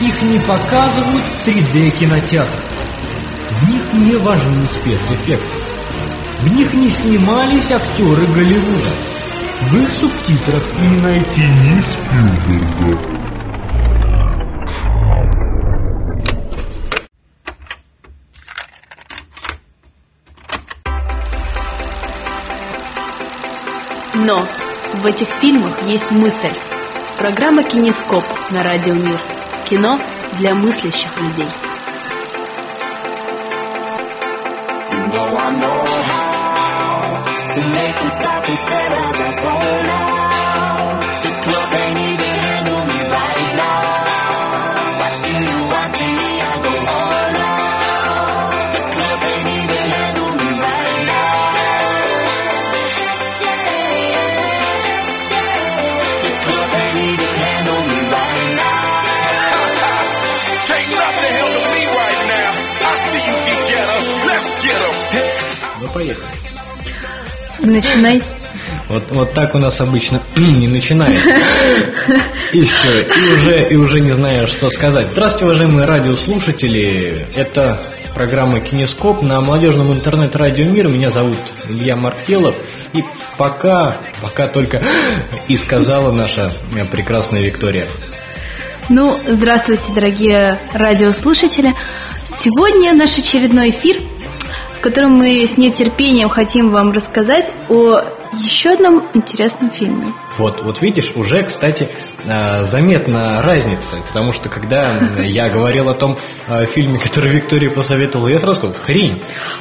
их не показывают в 3D кинотеатрах. В них не важны спецэффекты. В них не снимались актеры Голливуда. В их субтитрах не найти ни Спилберга. Но в этих фильмах есть мысль. Программа «Кинескоп» на Радио Мир. Кино для мыслящих людей. You know Ну, поехали. Начинай. Вот, вот так у нас обычно не начинается. И все, и уже, и уже не знаю, что сказать. Здравствуйте, уважаемые радиослушатели. Это программа «Кинескоп» на молодежном интернет-радио «Мир». Меня зовут Илья Маркелов. И пока, пока только и сказала наша прекрасная Виктория. Ну, здравствуйте, дорогие радиослушатели. Сегодня наш очередной эфир, котором мы с нетерпением хотим вам рассказать о еще одном интересном фильме. Вот, вот видишь, уже, кстати, э, заметна разница, потому что когда я говорил о том э, фильме, который Виктория посоветовала, я сразу сказал, хрень.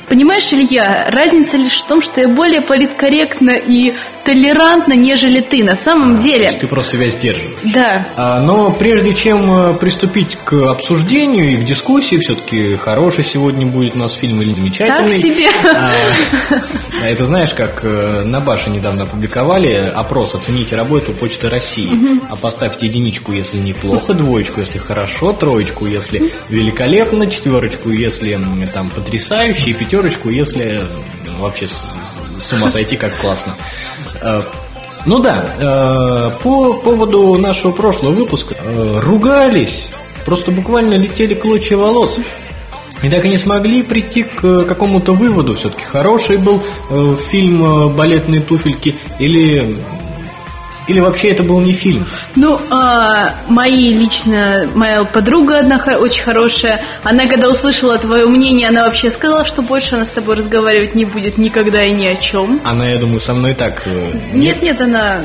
Понимаешь, Илья, разница лишь в том, что я более политкорректна и толерантна, нежели ты на самом То деле. есть ты просто себя сдерживаешь. Да. А, Но прежде чем э, приступить к обсуждению и к дискуссии, все-таки хороший сегодня будет у нас фильм или замечательный. Так себе. А, а это знаешь, как э, на Баше недавно опубликовали опрос «Оцените работу Почты России». А поставьте единичку, если неплохо, двоечку, если хорошо, троечку, если великолепно, четверочку, если там потрясающе, и пятерочку, если вообще с, ума сойти, как классно. Э, ну да, э, по поводу нашего прошлого выпуска э, ругались, просто буквально летели клочья волос. И так и не смогли прийти к какому-то выводу. Все-таки хороший был фильм «Балетные туфельки» или, или вообще это был не фильм. Ну, а, мои лично, моя подруга одна очень хорошая, она когда услышала твое мнение, она вообще сказала, что больше она с тобой разговаривать не будет никогда и ни о чем. Она, я думаю, со мной так... э, Нет, нет, она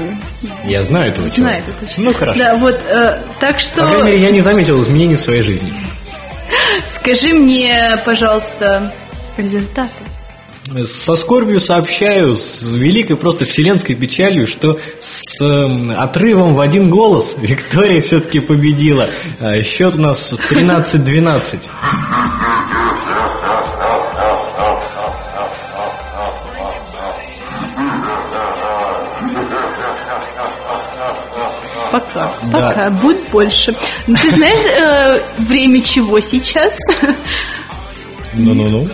Я знаю этого знает человека. это. Ну, хорошо. Да, вот, э, так По что крайней мере, я не заметил изменений в своей жизни. скажи мне, пожалуйста, результаты. Со скорбью сообщаю, с великой просто вселенской печалью, что с отрывом в один голос Виктория все-таки победила. А, Счет у нас 13-12. Пока, Да. пока, будет больше. Ну, Ты знаешь, э, время чего сейчас? Ну-ну-ну.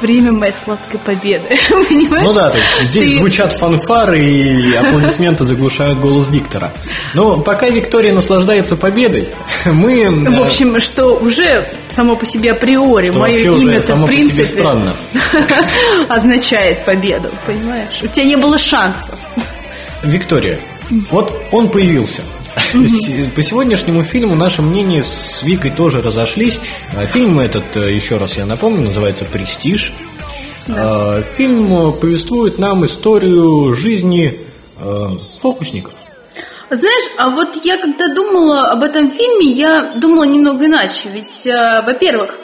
Время моей сладкой победы, понимаешь? Ну да, то есть здесь Ты- звучат фанфары и аплодисменты заглушают голос диктора. Но пока Виктория наслаждается победой, мы... э, В общем, что уже само по себе априори Что мое имя само в по себе принципе странно. означает победу, понимаешь? У тебя не было шансов. Виктория, вот он появился. По сегодняшнему фильму наши мнения с Викой тоже разошлись. А, Фильм этот, э, еще раз я напомню, называется «Престиж». А, Фильм э, повествует нам историю жизни э, фокусников. Знаешь, а вот я когда думала об этом фильме, я думала немного иначе. Ведь, во-первых,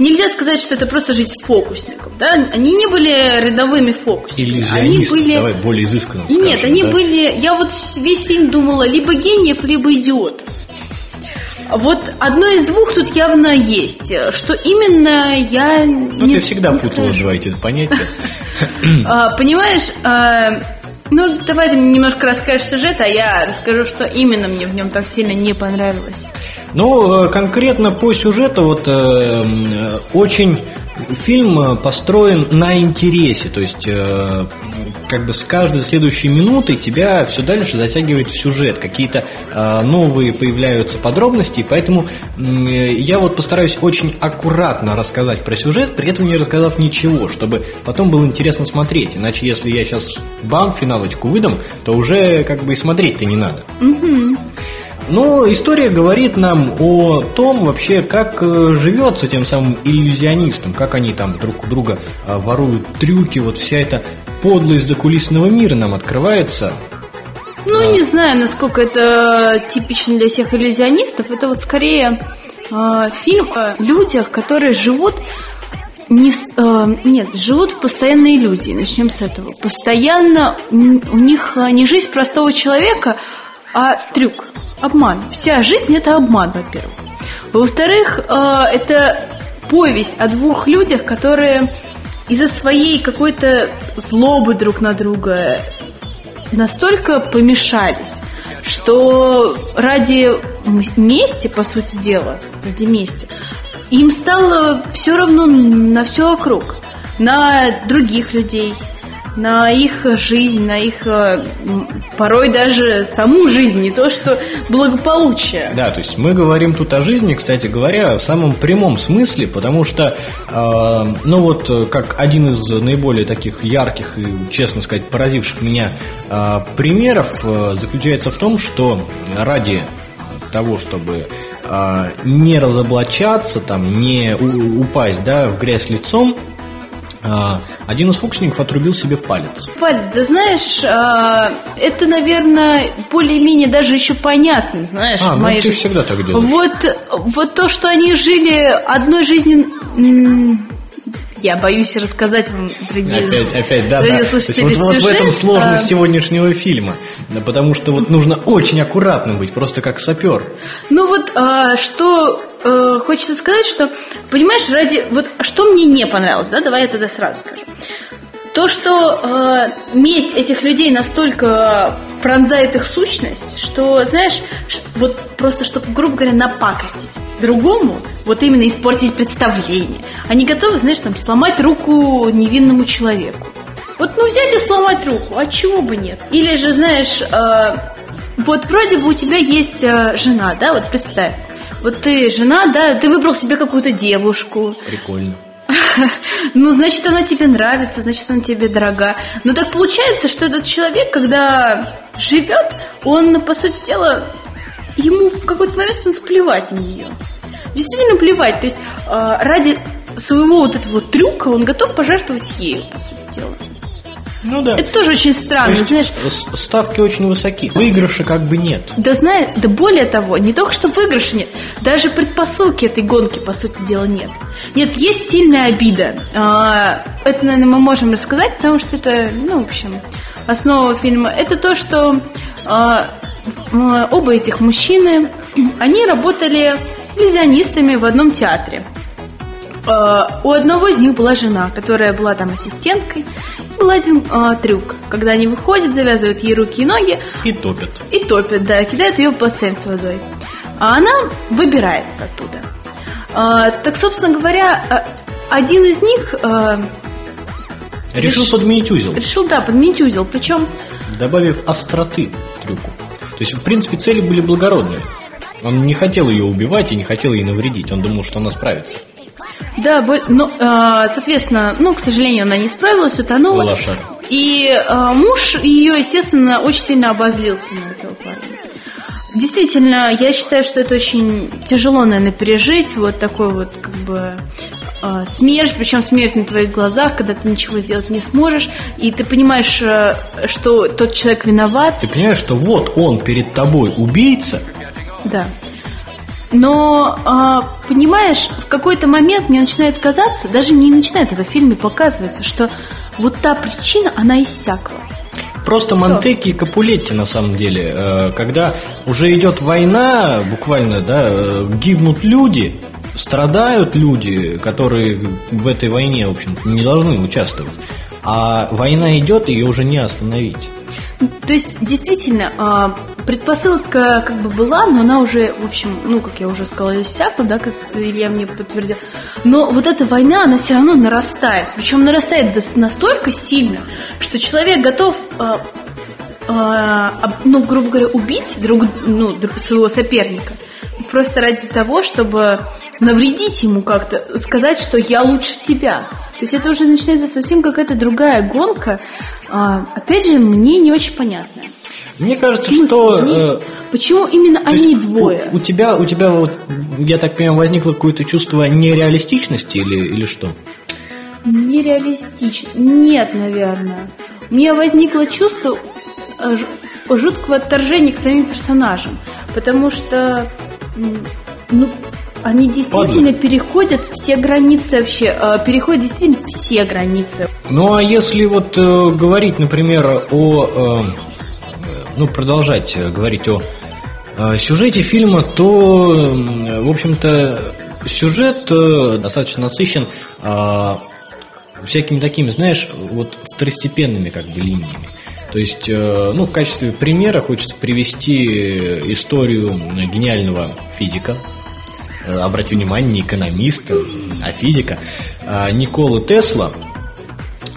нельзя сказать, что это просто жизнь фокусников, да? Они не были рядовыми фокусниками. Они были... давай более изысканно Нет, скажем, они да? были... Я вот весь фильм думала либо гениев, либо идиотов. Вот одно из двух тут явно есть. Что именно, я Ну, не ты всегда не путала два эти понятия. Понимаешь, а, ну давай ты немножко расскажешь сюжет, а я расскажу, что именно мне в нем так сильно не понравилось. Ну, э, конкретно по сюжету, вот э, э, очень фильм э, построен на интересе, то есть э, как бы с каждой следующей минутой тебя все дальше затягивает в сюжет, какие-то э, новые появляются подробности, поэтому э, я вот постараюсь очень аккуратно рассказать про сюжет, при этом не рассказав ничего, чтобы потом было интересно смотреть, иначе если я сейчас бам, финалочку выдам, то уже как бы и смотреть-то не надо. Ну, история говорит нам о том вообще, как э, живется тем самым иллюзионистом, как они там друг у друга э, воруют трюки, вот вся эта подлость закулисного мира нам открывается. Ну, не знаю, насколько это типично для всех иллюзионистов. Это вот скорее э, фильм о людях, которые живут не э, нет, живут в постоянной иллюзии. Начнем с этого. Постоянно у них э, не жизнь простого человека, а трюк, обман. Вся жизнь это обман, во-первых. Во-вторых, э, это повесть о двух людях, которые из-за своей какой-то злобы друг на друга настолько помешались, что ради мести, по сути дела, ради мести, им стало все равно на все вокруг, на других людей, на их жизнь, на их э, порой даже саму жизнь, не то что благополучие. Да, то есть мы говорим тут о жизни, кстати говоря, в самом прямом смысле, потому что, э, ну вот, э, как один из наиболее таких ярких и, честно сказать, поразивших меня э, примеров э, заключается в том, что ради того, чтобы э, не разоблачаться, там, не упасть, да, в грязь лицом, один из фокусников отрубил себе палец. Палец, да знаешь, а, это, наверное, более-менее даже еще понятно, знаешь, А, ну моей ты жизни. всегда так делаешь. Вот, вот то, что они жили одной жизнью... Я боюсь рассказать вам, дорогие Опять, опять, да, да. То есть вот, вот в сюжет, этом сложность а, сегодняшнего фильма. Да, потому что вот нужно очень аккуратно быть, просто как сапер. Ну вот, а, что э, хочется сказать, что, понимаешь, ради... Вот что мне не понравилось, да, давай я тогда сразу скажу. То, что э, месть этих людей настолько пронзает их сущность, что, знаешь, вот просто, чтобы, грубо говоря, напакостить другому, вот именно испортить представление. Они готовы, знаешь, там, сломать руку невинному человеку. Вот, ну, взять и сломать руку, а чего бы нет? Или же, знаешь, э, вот вроде бы у тебя есть э, жена, да, вот представь. Вот ты жена, да, ты выбрал себе какую-то девушку, Прикольно. ну, значит, она тебе нравится, значит, она тебе дорога. Но так получается, что этот человек, когда живет, он, по сути дела, ему в какой-то момент становится плевать на нее. Действительно плевать. То есть э, ради своего вот этого трюка он готов пожертвовать ею, по сути дела. Ну да. Это тоже очень То странно, есть знаешь. ставки очень высоки. Выигрыша как бы нет. Да знаешь, да более того, не только что выигрыша нет, даже предпосылки этой гонки, по сути дела, нет. Нет, есть сильная обида. А, Это, наверное, мы можем рассказать, потому что это, ну, в общем, основа фильма. Это то, что а, оба этих мужчины, они работали иллюзионистами в одном театре. А, У одного из них была жена, которая была там ассистенткой. Был один а, трюк, когда они выходят, завязывают ей руки и ноги, И топят. и топят, да, кидают ее в бассейн с водой. А она выбирается оттуда. А, так, собственно говоря, а, один из них а, Решил Реш- подменить узел, решил, да, подменить узел. Причем, добавив остроты трюку. То есть, в принципе, цели были благородные. Он не хотел ее убивать и не хотел ей навредить. Он думал, что она справится. Да, бо- ну, а, соответственно, ну, к сожалению, она не справилась, утонула. Лошара. И а, муж ее, естественно, очень сильно обозлился на этого парня. Действительно, я считаю, что это очень тяжело, наверное, пережить вот такой вот, как бы, а, смерть, причем смерть на твоих глазах, когда ты ничего сделать не сможешь, и ты понимаешь, э, что тот человек виноват, Ты понимаешь, что вот он перед тобой убийца, да. Но, а, понимаешь, в какой-то момент мне начинает казаться, даже не начинает, это в фильме показывается, что вот та причина, она иссякла. Просто Всё. Монтеки и Капулетти на самом деле, э, когда уже идет война, буквально, да, э, гибнут люди, страдают люди, которые в этой войне, в общем не должны участвовать. А война идет, ее уже не остановить. То есть, действительно, а, предпосылка как бы была, но она уже, в общем, ну, как я уже сказала, иссякла, да, как Илья мне подтвердил. Но вот эта война, она все равно нарастает. Причем нарастает настолько сильно, что человек готов, а, а, ну, грубо говоря, убить друг, ну, своего соперника. Просто ради того, чтобы навредить ему как-то, сказать, что я лучше тебя. То есть это уже начинается совсем какая-то другая гонка. А, опять же, мне не очень понятно. Мне кажется, Смысл что... ней? э, Почему именно то есть они у- двое? У, тебя, у тебя вот, я так понимаю, возникло какое-то чувство нереалистичности или, или что? Нереалистично. Нет, наверное. У меня возникло чувство э, жуткого отторжения к самим персонажам. Потому что ну, они действительно переходят все границы вообще. э, Переходят действительно все границы. Ну а если вот э, говорить, например, о, э, ну продолжать э, говорить о э, сюжете фильма, то, в общем-то, сюжет э, достаточно насыщен э, всякими такими, знаешь, вот второстепенными как бы линиями. То есть, ну, в качестве примера хочется привести историю гениального физика, Э, обрати внимание, не экономиста, а физика, э, Николы Тесла,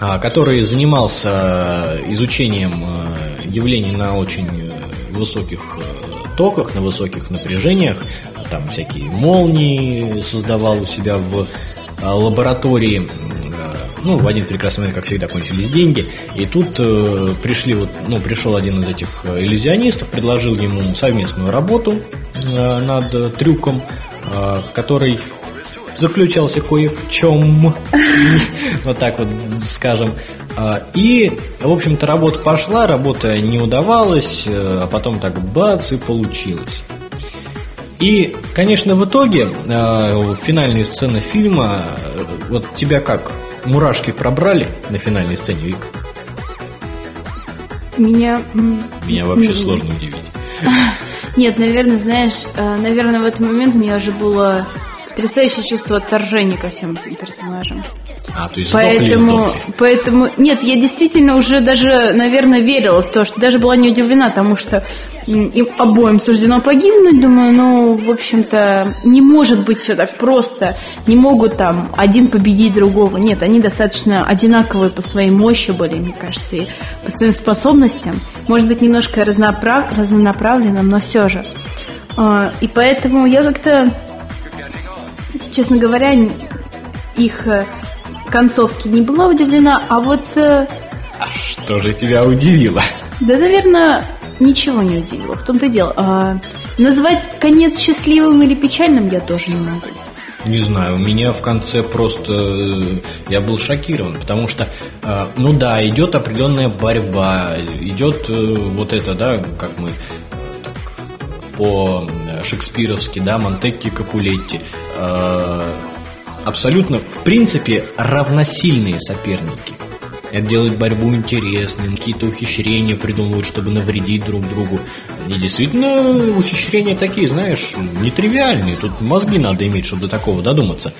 а, который занимался изучением э, явлений на очень э, высоких э, токах, на высоких напряжениях, А там всякие молнии создавал у себя в э, лаборатории. Э, Ну, в один прекрасный момент, как всегда, кончились деньги. И тут э, пришли вот, ну, пришел один из этих э, иллюзионистов, предложил ему совместную работу э, над э, трюком, э, который заключался кое в чем, вот так вот скажем. А, И, в общем-то, работа пошла, работа не удавалась, э, а потом так бац и получилось. И, конечно, в итоге э, финальные сцены фильма, э, вот тебя как, мурашки пробрали на финальной сцене, Вик? Меня... Меня вообще сложно удивить. Нет, наверное, знаешь, э, наверное, в этот момент у меня уже было потрясающее чувство отторжения ко всем этим персонажам. А, то есть Поэтому, сдохли. поэтому, нет, я действительно уже даже, наверное, верила в то, что даже была не удивлена тому, что им обоим суждено погибнуть. Думаю, ну, в общем-то, не может быть все так просто. Не могут там один победить другого. Нет, они достаточно одинаковые по своей мощи были, мне кажется, и по своим способностям. Может быть, немножко разноправ- разнонаправленным, но все же. А, И поэтому я как-то честно говоря, их концовки не была удивлена, а вот, э, А что же тебя удивило? да, наверное, ничего не удивило. В том-то и дело. А, назвать конец счастливым или печальным я тоже не могу. Не знаю, у меня в конце просто э, я был шокирован, потому что, э, ну да, идет определенная борьба, идет э, вот это, да, как мы так, по шекспировски, да, Монтекки Капулетти, абсолютно, в принципе, равносильные соперники. Это делает борьбу интересной, какие-то ухищрения придумывают, чтобы навредить друг другу. И действительно, ухищрения такие, знаешь, нетривиальные. Тут мозги надо иметь, чтобы до такого додуматься.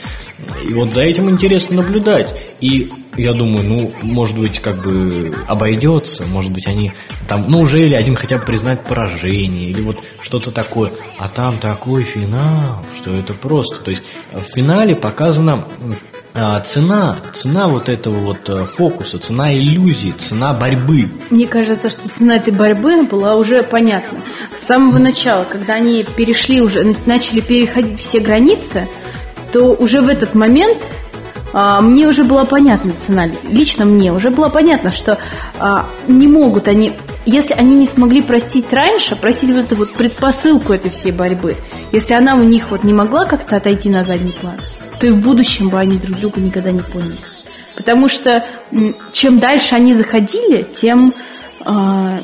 И вот за этим интересно наблюдать. И я думаю, ну, может быть, как бы обойдется, может быть, они там, ну, уже или один хотя бы признает поражение, или вот что-то такое. А там такой финал, что это просто. То есть в финале а, цена, цена вот этого вот э, фокуса, цена иллюзии, цена борьбы. Мне кажется, что цена этой борьбы была уже понятна. С самого начала, когда они перешли уже, на- начали переходить все границы, то уже в этот момент а, мне уже была понятна цена. Лично мне уже было понятно, что а, не могут они, если они не смогли простить раньше, простить вот эту вот предпосылку этой всей борьбы, если она у них вот не могла как-то отойти на задний план, то и в будущем бы они друг друга никогда не поняли. Потому что чем дальше они заходили, тем, а,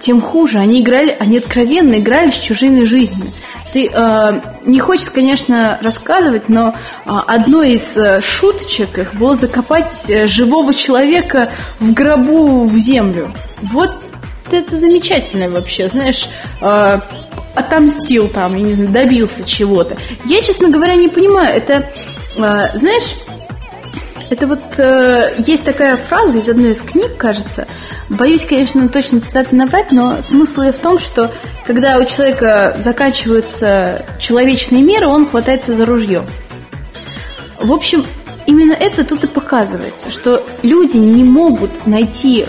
тем хуже. Они играли, они откровенно играли с чужими жизнями. Ты а, не хочется, конечно, рассказывать, но а, одной из э, шуточек их было закопать э, живого человека в гробу в землю. Вот это замечательно вообще, знаешь, а, отомстил там, я не знаю, добился чего-то. Я, честно говоря, не понимаю, это, а, знаешь, Это вот э, есть такая фраза из одной из книг, кажется. Боюсь, конечно, точно цитаты набрать, но смысл в том, что когда у человека заканчиваются человечные меры, он хватается за ружье. В общем, именно это тут и показывается, что люди не могут найти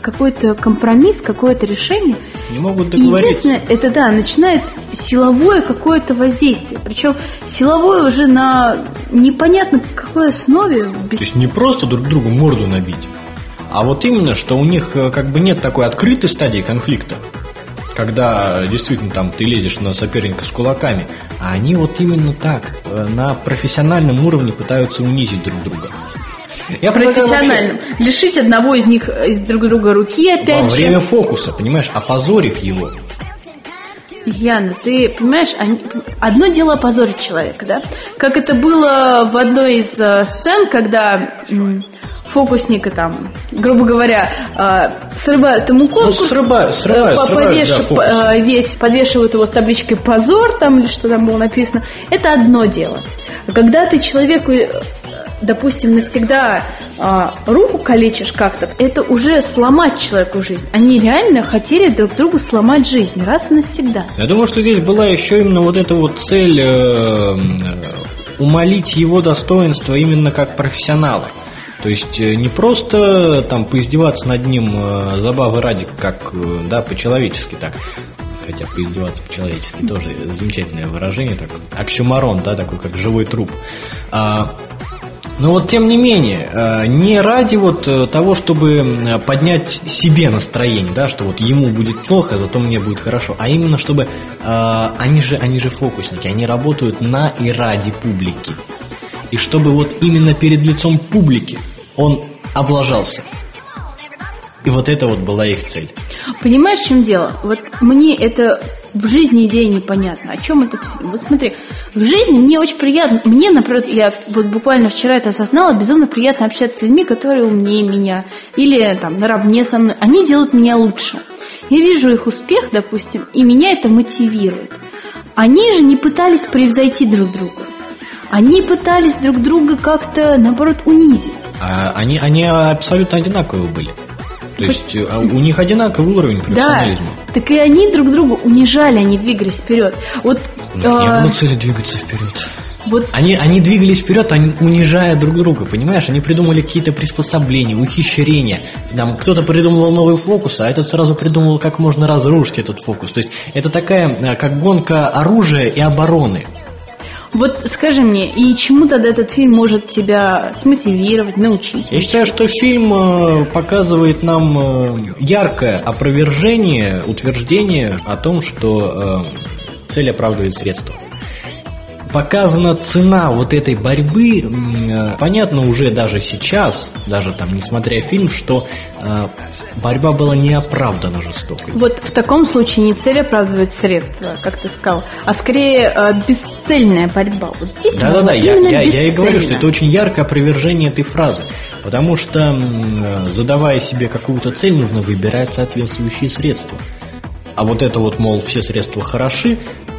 какой-то компромисс, какое-то решение. Не могут договориться. Единственное, это да, начинает силовое какое-то воздействие. Причем силовое уже на непонятно какой основе. без- То есть не просто друг другу морду набить, а вот именно, что у них э, как бы нет такой открытой стадии конфликта, когда действительно там ты лезешь на соперника с кулаками, а они вот именно так, э, на профессиональном уровне пытаются унизить друг друга. Я предлагаю вообще. Лишить одного из них из друг друга руки во опять же. время фокуса, понимаешь, опозорив его. Яна, ты понимаешь, они- одно дело опозорить человека, да? Как это было в одной из э, сцен, когда фокусника там, грубо говоря, э, срывают ему конкурс, Ну, срыва- срывают, э, по- срывают, да, э, весь, подвешивают его с табличкой «позор» там или что там было написано, это одно дело. Когда ты человеку, э, допустим, навсегда а, руку калечишь как-то, это уже сломать человеку жизнь. Они реально хотели друг другу сломать жизнь раз и навсегда. Я думаю, что здесь была еще именно вот эта вот цель э, э, умолить его достоинство именно как профессионала. То есть э, не просто там поиздеваться над ним э, забавы ради, как э, да, по-человечески так. Хотя поиздеваться по-человечески тоже замечательное выражение, так, оксюмарон, да, такой как живой труп. А, но вот тем не менее, э, не ради вот э, того, чтобы поднять себе настроение, да, что вот ему будет плохо, зато мне будет хорошо, а именно чтобы э, они же они же фокусники, они работают на и ради публики, и чтобы вот именно перед лицом публики он облажался. И вот это вот была их цель. Понимаешь, в чем дело? Вот мне это в жизни идея непонятна. О чем этот фильм? Вот смотри, в жизни мне очень приятно, мне, например, я вот буквально вчера это осознала, безумно приятно общаться с людьми, которые умнее меня или там наравне со мной. Они делают меня лучше. Я вижу их успех, допустим, и меня это мотивирует. Они же не пытались превзойти друг друга. Они пытались друг друга как-то, наоборот, унизить. А они, они абсолютно одинаковые были. То есть э, у них одинаковый уровень Да, профессионализма. так и они друг друга унижали, они двигались вперед. Вот, У них не а, было цели двигаться вперед. вот Они, они двигались вперед, они унижая друг друга, понимаешь? Они придумали какие-то приспособления, ухищрения. Там кто-то придумывал новый фокус, а этот сразу придумывал, как можно разрушить этот фокус. То есть это такая, э, как гонка оружия и обороны. Вот скажи мне, и чему тогда этот фильм может тебя смотивировать, научить? Я считаю, что фильм э, показывает нам э, яркое опровержение, утверждение о том, что э, цель оправдывает средства. Показана цена вот этой борьбы. э, Понятно уже даже сейчас, даже там, несмотря фильм, что э, борьба была неоправданно жестокой. Вот в таком случае не цель оправдывает средства, как ты сказал, а скорее э, бесцельная борьба. Вот здесь Да-да-да, она я, именно я, я и говорю, что это очень яркое опровержение этой фразы. Потому что, э, задавая себе какую-то цель, нужно выбирать соответствующие средства. А вот это вот, мол, все средства хороши,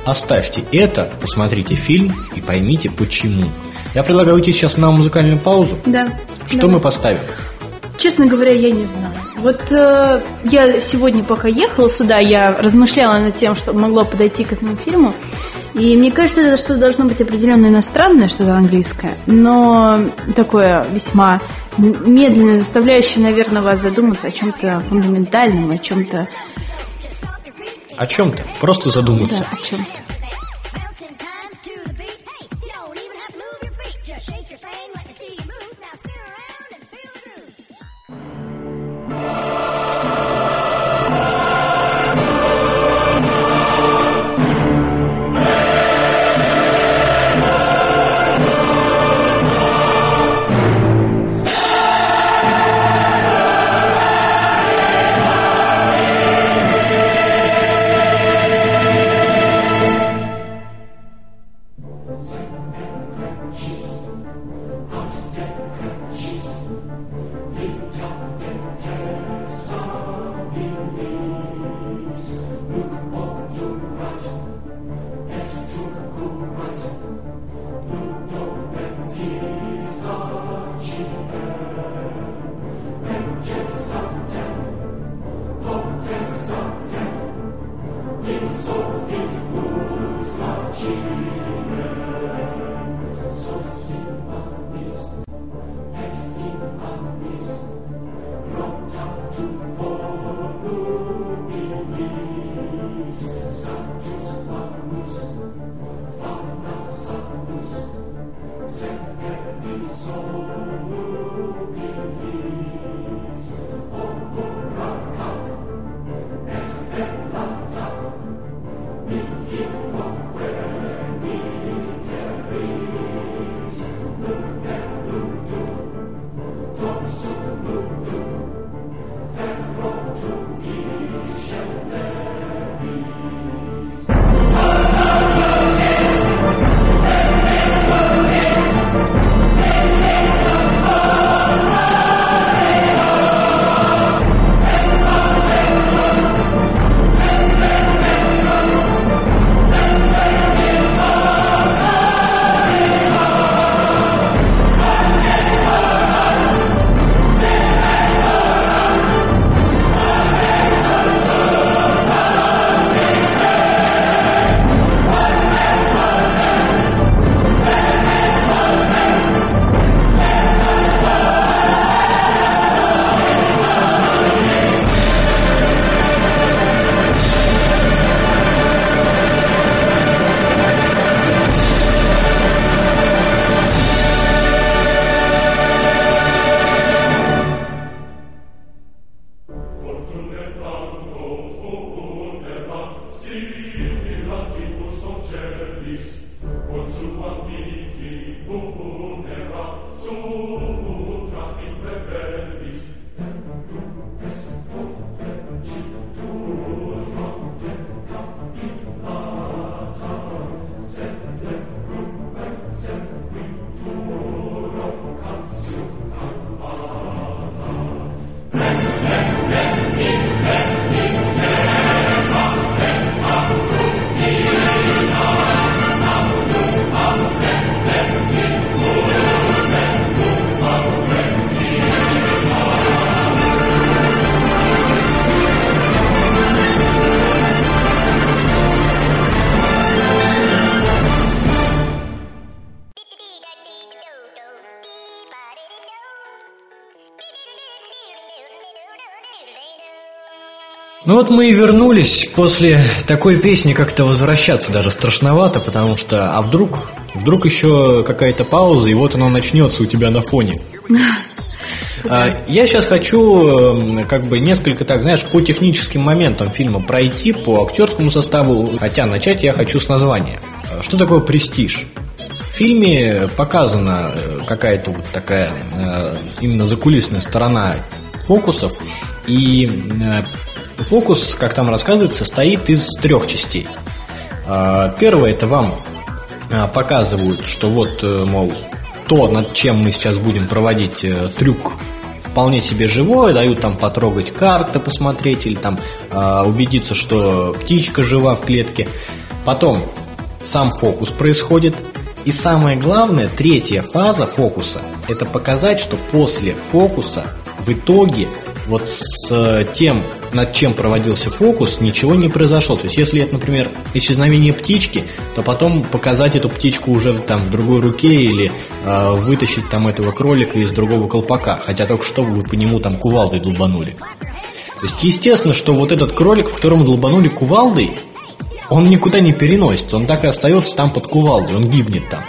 оставьте это, посмотрите фильм и поймите почему. Я предлагаю уйти сейчас на музыкальную паузу. Да. Что да. мы поставим? Честно говоря, я не знаю. Вот э, я сегодня, пока ехала сюда, я размышляла над тем, что могло подойти к этому фильму. И мне кажется, это что-то должно быть определенно иностранное, что-то английское, но такое весьма медленно заставляющее, наверное, вас задуматься о чем-то фундаментальном, о чем-то, О чем-то. Просто задуматься. да, о чем-то. Ну вот мы и вернулись. После такой песни как-то возвращаться даже страшновато, потому что, а вдруг, вдруг еще какая-то пауза, и вот она начнется у тебя на фоне. А, Я сейчас хочу эм, как бы несколько так, знаешь, по техническим моментам фильма пройти, по актерскому составу, хотя начать я хочу с названия. А, Что такое престиж? В фильме показана э, какая-то вот такая э, именно закулисная сторона фокусов, и э, фокус, как там рассказывается, состоит из трех частей. А, Первое это вам а, показывают, что вот, э, мол, то, над чем мы сейчас будем проводить э, трюк, вполне себе живое, дают там потрогать карты, посмотреть или там а, убедиться, что птичка жива в клетке. Потом сам фокус происходит. И самое главное, третья фаза фокуса, это показать, что после фокуса в итоге вот с э, тем, над чем проводился фокус, ничего не произошло. То есть, если это, например, исчезновение птички, то потом показать эту птичку уже там в другой руке или э, вытащить там этого кролика из другого колпака, хотя только что вы по нему там кувалдой долбанули. То есть, естественно, что вот этот кролик, в котором долбанули кувалдой, он никуда не переносится, он так и остается там под кувалдой, он гибнет там.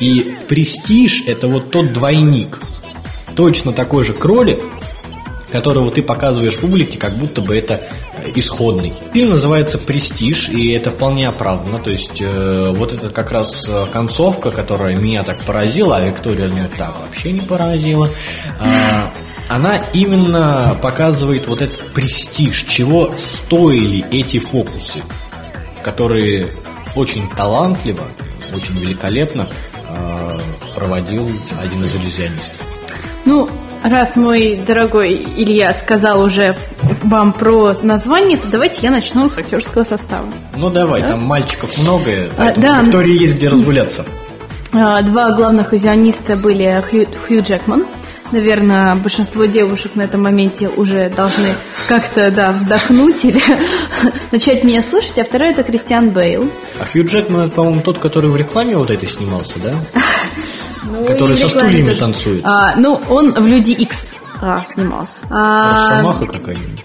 И престиж это вот тот двойник. Точно такой же кролик, которого ты показываешь публике, как будто бы это э, исходный. Фильм называется «Престиж», и это вполне оправдано. То есть, э, вот это как раз э, концовка, которая меня так поразила, а Виктория меня так вообще не поразила. А, она именно показывает вот этот престиж, чего стоили эти фокусы, которые очень талантливо, очень великолепно э, проводил один из иллюзионистов. Ну, раз мой дорогой Илья сказал уже вам про название, то давайте я начну с актерского состава. Ну давай, там мальчиков много, А, да. Виктории есть где разгуляться. А, Два главных иллюзиониста были Хью, Хью Джекман, наверное, большинство девушек на этом моменте уже должны как-то, да, вздохнуть или начать меня слушать. А второй это Кристиан Бейл. А Хью Джекман, по-моему, тот, который в рекламе вот этой снимался, да? Ну, Который со стульями тоже. танцует. А, ну, он в Люди Икс а, снимался. А, Росомаха какая-нибудь.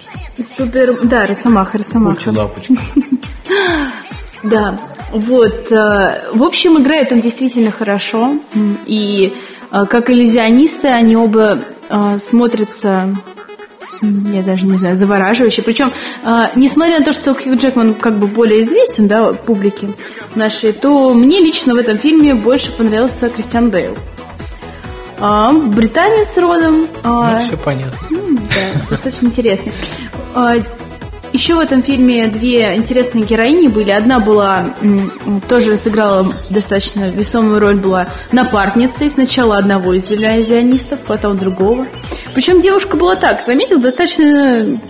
Супер, да, Росомаха, Росомаха. Куча-лапочка. Да, вот. э, В общем, играет он действительно хорошо. И э, как иллюзионисты, они оба э, смотрятся, я даже не знаю, завораживающе. Причем, э, несмотря на то, что Хью Джекман как бы более известен, да, публике нашей, то мне лично в этом фильме больше понравился Кристиан Бейл. А, британец родом. а, Ну, все понятно. да, достаточно интересный. Еще в этом фильме две интересные героини были. Одна была, тоже сыграла достаточно весомую роль, была напарницей сначала одного из иллюзионистов, потом другого. Причем девушка была так, заметил, достаточно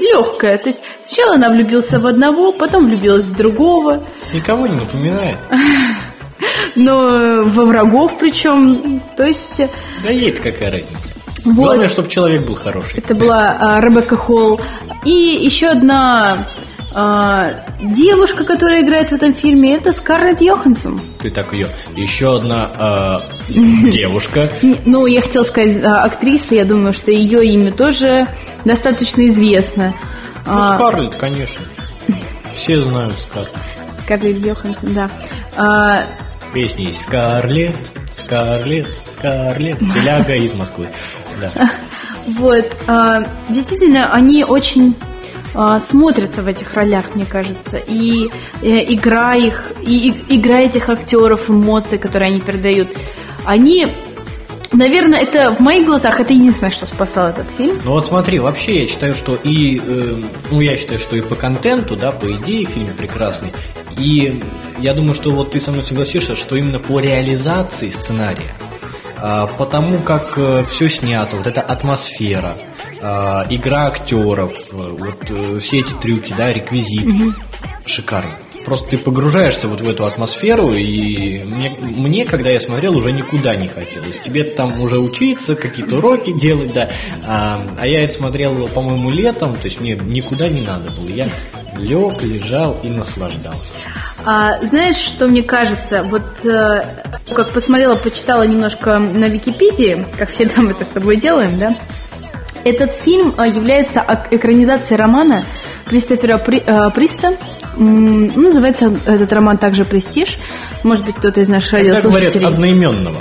легкая. То есть сначала она влюбилась в одного, потом влюбилась в другого, Никого не напоминает. но во врагов причем. То есть Да ей-то какая разница. Вот. Главное, чтобы человек был хороший. Это была а, Ребекка Холл. И еще одна а, девушка, которая играет в этом фильме, это Скарлетт Йоханссон. Ты так ее. Еще одна э, девушка. Ну, я хотела сказать а, актриса, я думаю, что ее имя тоже достаточно известно. Ну, А, Скарлетт, конечно. Все знают Скарлетт. Скарлетт Йоханссон, да. Песни есть Скарлетт, Скарлетт, Скарлетт, теляга из Москвы. Да. Вот, а, действительно, они очень а, смотрятся в этих ролях, мне кажется, и э, игра их, и, и- игра этих актеров, эмоции, которые они передают, они, наверное, это в моих глазах это единственное, что спасало этот фильм. Ну вот смотри, вообще я считаю, что и, э, ну я считаю, что и по контенту, да, по идее фильм прекрасный. И я думаю, что вот ты со мной согласишься, что именно по реализации сценария, а, потому как все снято, вот эта атмосфера, а, игра актеров, э, вот э, все эти трюки, да, реквизит, шикарно. Просто ты погружаешься вот в эту атмосферу, и мне, мне, когда я смотрел, уже никуда не хотелось. Тебе там уже учиться, какие-то уроки делать, да. А, а я это смотрел, по-моему, летом, то есть мне никуда не надо было. Я лег, лежал и наслаждался. А, знаешь, что мне кажется? Вот э, как посмотрела, почитала немножко на Википедии, как всегда мы это с тобой делаем, да? Этот фильм э, является экранизацией романа Кристофера При- э, Приста. М, ну, Называется этот роман также «Престиж». Может быть, кто-то из наших Когда говорят радиослушателей... одноименного.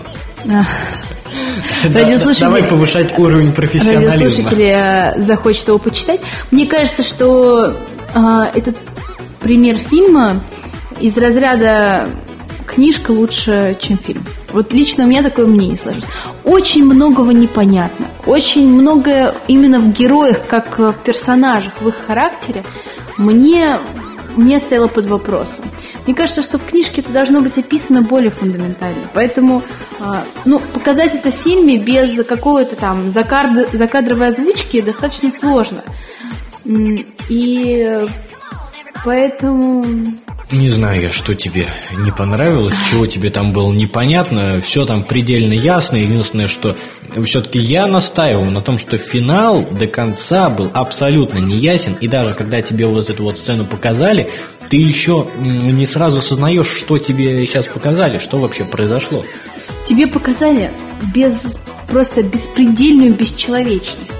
Радиослушатели- Давай повышать уровень профессионализма. радиослушатели э, захочет его почитать. Мне кажется, что а, этот пример фильма из разряда книжка лучше, чем фильм. Вот лично у меня такое мнение сложилось. Очень многого непонятно. Очень многое именно в героях, как в персонажах, в их характере, мне, мне стояло под вопросом. Мне кажется, что в книжке это должно быть описано более фундаментально. Поэтому а, ну, показать это в фильме без какой-то там закад- закадровой озвучки достаточно сложно. И поэтому... Не знаю я, что тебе не понравилось, чего тебе там было непонятно, все там предельно ясно. Единственное, что все-таки я настаивал на том, что финал до конца был абсолютно неясен, и даже когда тебе вот эту вот сцену показали, ты еще не сразу осознаешь, что тебе сейчас показали, что вообще произошло. Тебе показали без просто беспредельную бесчеловечность.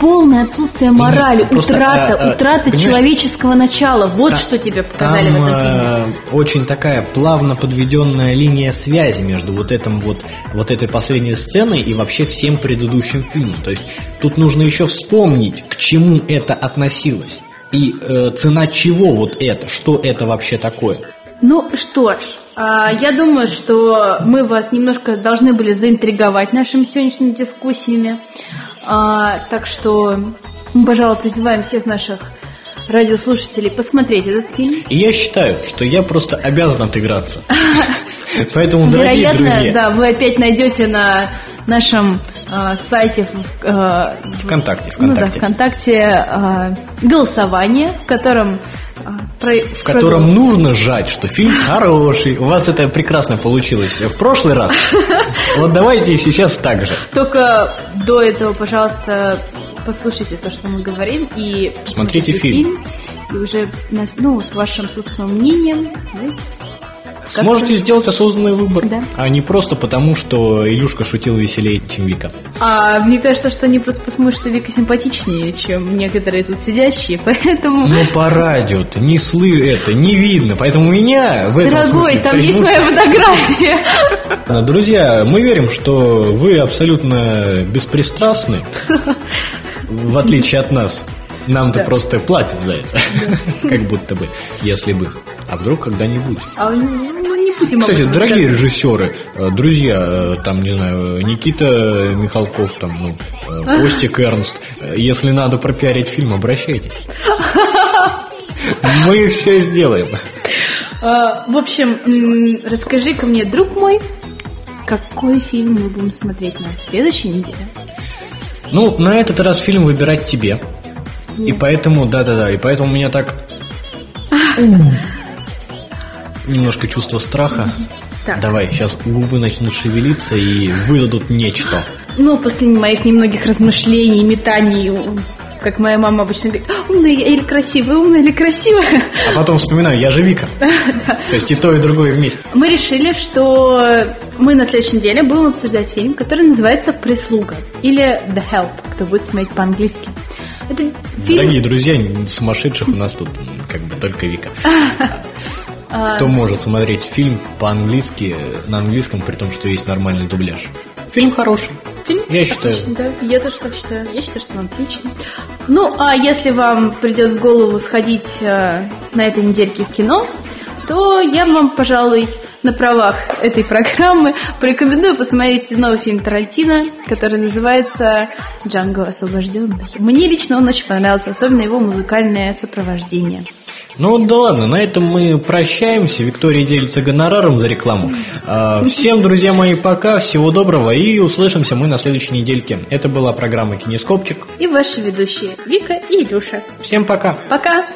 Полное отсутствие морали, просто, утрата, а, а, утрата человеческого начала. Вот Та- что тебе показали там, в этом фильме. э, очень такая плавно подведенная линия связи между вот этим вот вот этой последней сценой и вообще всем предыдущим фильмом. То есть тут нужно еще вспомнить, к чему это относилось и э, цена чего вот это, что это вообще такое. Ну что ж, а, я думаю, что мы вас немножко должны были заинтриговать нашими сегодняшними дискуссиями. А, так что мы, пожалуй, призываем всех наших радиослушателей посмотреть этот фильм. И я считаю, что я просто обязан отыграться. Поэтому, дорогие Вероятно, друзья, да, вы опять найдете на нашем а, сайте в- а, ВКонтакте, ну да, ВКонтакте. ВКонтакте а, голосование, в котором про- в котором нужно жать, что фильм хороший. У вас это прекрасно получилось в прошлый раз. Вот давайте сейчас так же. Только до этого, пожалуйста, послушайте то, что мы говорим, и Смотрите фильм. И уже, ну, с вашим собственным мнением, да, как-то- Сможете сделать осознанный выбор, Да. а не просто потому, что Илюшка шутил веселее, чем Вика. А мне кажется, что они просто посмотрят, что Вика симпатичнее, чем некоторые тут сидящие, поэтому... Но по радио-то не слы это, не видно, поэтому меня в этом Дорогой, смысле там есть моя фотография. Друзья, мы верим, что вы абсолютно беспристрастны, в отличие от нас. Нам-то просто платят за это, как будто бы, если бы. А вдруг когда-нибудь. А, ну, ну, будем Кстати, дорогие рассказывать. режиссеры, э, друзья, э, там, не знаю, Никита Михалков, там, ну, э, Костик Эрнст, э, если надо пропиарить фильм, обращайтесь. Мы все сделаем. В общем, м, расскажи-ка мне, друг мой, какой фильм мы будем смотреть на следующей неделе? Ну, на этот раз фильм выбирать тебе. И поэтому, да-да-да, и поэтому у меня так... Немножко чувство страха. Так. Давай, сейчас губы начнут шевелиться и выдадут нечто. Ну, после моих немногих размышлений, метаний, как моя мама обычно говорит, умная или красивая, умная или красивая. А потом вспоминаю, я же Вика. То есть и то, и другое вместе. Мы решили, что мы на следующей неделе будем обсуждать фильм, который называется «Прислуга» или «The Help», кто будет смотреть по-английски. Это фильм... Дорогие друзья, сумасшедших у нас тут как бы только Вика. А. Кто может смотреть фильм по-английски, на английском, при том, что есть нормальный дубляж? Фильм хороший. Фильм Я считаю. отличный, да, я тоже так считаю. Я считаю, что он отличный. Ну, а если вам придет в голову сходить э, на этой недельке в кино, то я вам, пожалуй, на правах этой программы порекомендую посмотреть новый фильм Тарантино, который называется «Джанго освобожденный». Мне лично он очень понравился, особенно его музыкальное сопровождение. Ну вот да ладно, на этом мы прощаемся. Виктория делится гонораром за рекламу. А, Всем, друзья мои, пока, всего доброго и услышимся мы на следующей недельке. Это была программа Кинескопчик. И ваши ведущие Вика и Илюша. Всем пока. Пока!